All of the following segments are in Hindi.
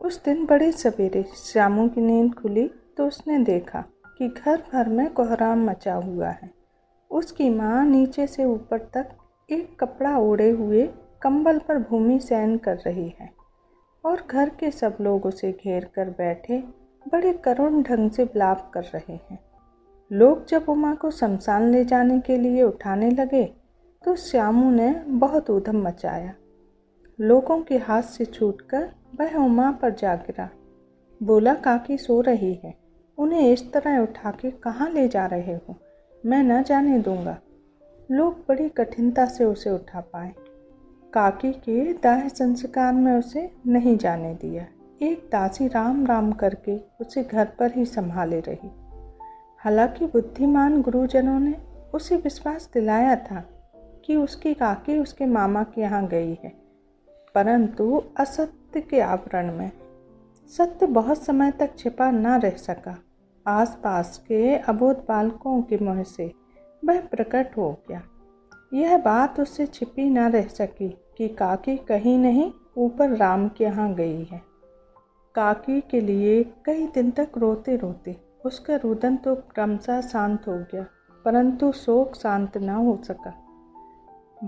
उस दिन बड़े सवेरे श्यामू की नींद खुली तो उसने देखा कि घर भर में कोहराम मचा हुआ है। उसकी माँ नीचे से ऊपर तक एक कपड़ा ओढ़े हुए कंबल पर भूमि सहन कर रही है और घर के सब लोग उसे घेर कर बैठे बड़े करुण ढंग से बिलाप कर रहे हैं। लोग जब उमा को शमशान ले जाने के लिए उठाने लगे तो श्यामू ने बहुत ऊधम मचाया। लोगों के हाथ से छूटकर वह उमा पर जा गिरा। बोला, काकी, सो रही है। उन्हें इस तरह उठा के कहाँ ले जा रहे हो? मैं न जाने दूँगा लोग बड़ी कठिनता से उसे उठा पाए। काकी के दाह संस्कार में उसे नहीं जाने दिया। एक दासी राम राम करके उसे घर पर ही संभाले रही। हालाँकि बुद्धिमान गुरुजनों ने उसे विश्वास दिलाया था कि उसकी काकी उसके मामा के यहाँ गई है। परंतु असत्य के आवरण में सत्य बहुत समय तक छिपा न रह सका। आसपास के अबोध बालकों के मुँह से वह प्रकट हो गया। यह बात उससे छिपी न रह सकी कि काकी कहीं नहीं, ऊपर राम के यहाँ गई है। काकी के लिए कई दिन तक रोते रोते उसका रुदन तो क्रमशः शांत हो गया, परंतु शोक शांत न हो सका।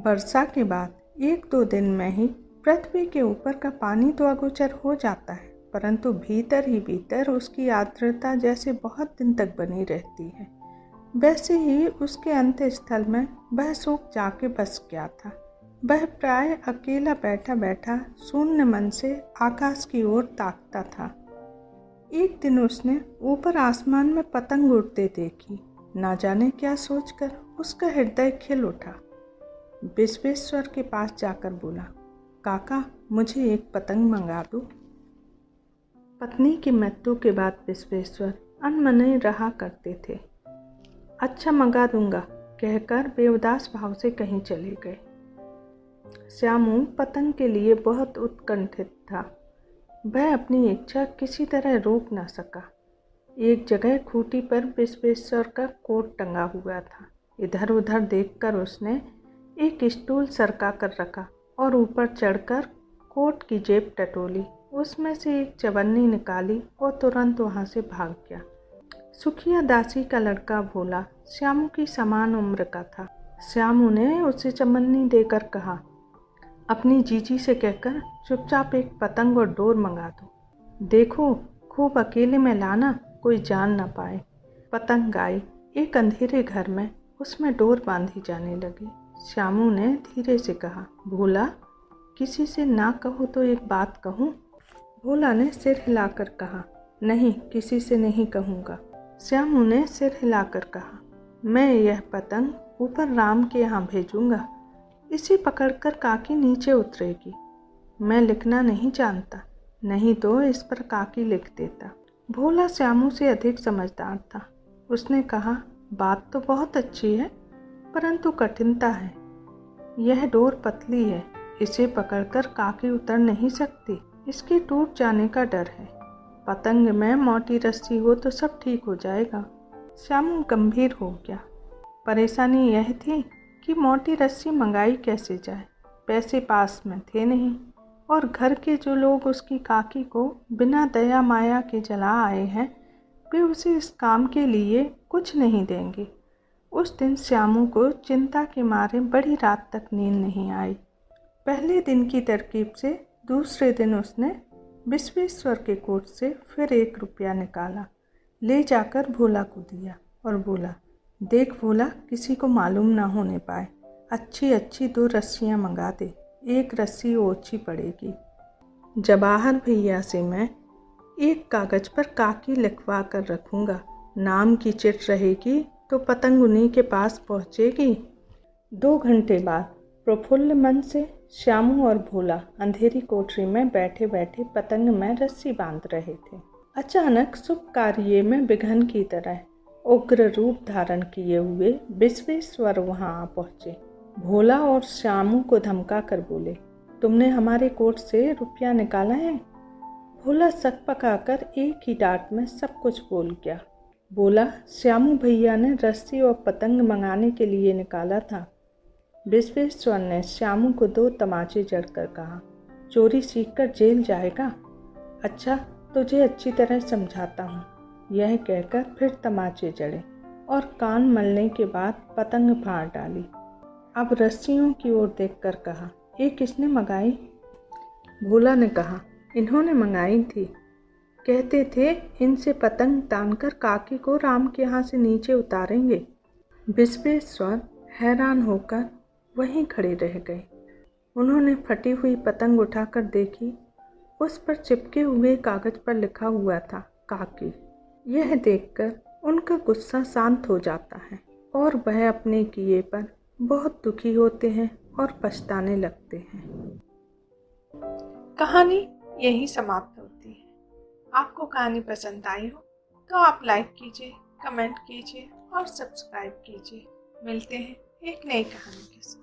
वर्षा के बाद एक दो दिन में ही पृथ्वी के ऊपर का पानी तो अगोचर हो जाता है, परंतु भीतर ही भीतर उसकी आर्द्रता जैसे बहुत दिन तक बनी रहती है। वैसे ही उसके अंत स्थल में वह सूख जाके बस गया था। वह प्राय अकेला बैठा बैठा शून्य मन से आकाश की ओर ताकता था। एक दिन उसने ऊपर आसमान में पतंग उड़ते देखी। ना जाने क्या सोचकर उसका हृदय खिल उठा। विश्वेश्वर के पास जाकर बोला काका, मुझे एक पतंग मंगा दो। पत्नी की मृत्यु के बाद विश्वेश्वर अनमने रहा करते थे। अच्छा मंगा दूँगा, कहकर बेवदास भाव से कहीं चले गए। श्यामू पतंग के लिए बहुत उत्कंठित था। वह अपनी इच्छा किसी तरह रोक ना सका। एक जगह खूटी पर विश्वेश्वर का कोट टंगा हुआ था। इधर उधर देखकर उसने एक स्टूल सरका कर रखा। और ऊपर चढ़कर कोट की जेब टटोली। उसमें से एक चवन्नी निकाली और तुरंत वहाँ से भाग गया। सुखिया दासी का लड़का भोला श्यामू की समान उम्र का था। श्यामू ने उसे चमन्नी देकर कहा, अपनी जीजी से कहकर चुपचाप एक पतंग और डोर मंगा दो। देखो, खूब अकेले में लाना कोई जान ना पाए। पतंग आई। एक अंधेरे घर में उसमें डोर बांधी जाने लगी। श्यामू ने धीरे से कहा, भोला, किसी से ना कहो तो एक बात कहूँ? भोला ने सिर हिलाकर कहा, नहीं, किसी से नहीं कहूँगा। श्यामू ने सिर हिलाकर कहा, मैं यह पतंग ऊपर राम के यहाँ भेजूँगा। इसे पकड़कर काकी नीचे उतरेगी। मैं लिखना नहीं जानता, नहीं तो इस पर काकी लिख देता। भोला श्यामू से अधिक समझदार था। उसने कहा, बात तो बहुत अच्छी है। परंतु कठिनता है। यह डोर पतली है। इसे पकड़कर काकी उतर नहीं सकती। इसके टूट जाने का डर है। पतंग में मोटी रस्सी हो तो सब ठीक हो जाएगा। श्यामू गंभीर हो गया। परेशानी यह थी कि मोटी रस्सी मंगाई कैसे जाए। पैसे पास में थे नहीं। और घर के जो लोग उसकी काकी को बिना दया माया के जला आए हैं, वे उसे इस काम के लिए कुछ नहीं देंगे। उस दिन श्यामू को चिंता के मारे बड़ी रात तक नींद नहीं आई। पहले दिन की तरकीब से दूसरे दिन उसने विश्वेश्वर के कोट से फिर एक रुपया निकाला। ले जाकर भोला को दिया और बोला, देख भोला, किसी को मालूम ना होने पाए। अच्छी अच्छी दो रस्सियाँ मंगा दे, एक रस्सी ओछी पड़ेगी। जवाहर भैया से मैं एक कागज़ पर काकी लिखवा कर रखूँगा। नाम की चिट रहेगी तो पतंग उन्हीं के पास पहुँचेगी। दो घंटे बाद प्रफुल्ल मन से श्यामू और भोला अंधेरी कोठरी में बैठे बैठे पतंग में रस्सी बाँध रहे थे। अचानक शुभ कार्य में विघन की तरह उग्र रूप धारण किए हुए विश्वेश्वर वहाँ आ पहुँचे। भोला और श्यामू को धमका कर बोले, तुमने हमारे कोट से रुपया निकाला है? भोला सक पका कर एक ही डांट में सब कुछ बोल गया। बोला, श्यामू भैया ने रस्सी और पतंग मंगाने के लिए निकाला था। विश्वेश्वर ने श्यामू को दो तमाचे जड़कर कहा, चोरी सीख कर जेल जाएगा? अच्छा तुझे अच्छी तरह समझाता हूँ। यह कहकर फिर तमाचे चढ़े और कान मलने के बाद पतंग फाड़ डाली। अब रस्सियों की ओर देखकर कहा, ये किसने मंगाई? भोला ने कहा, इन्होंने मंगाई थी। कहते थे, इनसे पतंग तानकर काकी को राम के यहाँ से नीचे उतारेंगे। विश्वेश्वर हैरान होकर वहीं खड़े रह गए। उन्होंने फटी हुई पतंग उठाकर देखी। उस पर चिपके हुए कागज़ पर लिखा हुआ था, काकी। यह देखकर उनका गुस्सा शांत हो जाता है और वह अपने किए पर बहुत दुखी होते हैं और पछताने लगते हैं। कहानी यही समाप्त आपको कहानी पसंद आई हो तो आप लाइक कीजिए कमेंट कीजिए और सब्सक्राइब कीजिए। मिलते हैं एक नई कहानी के साथ।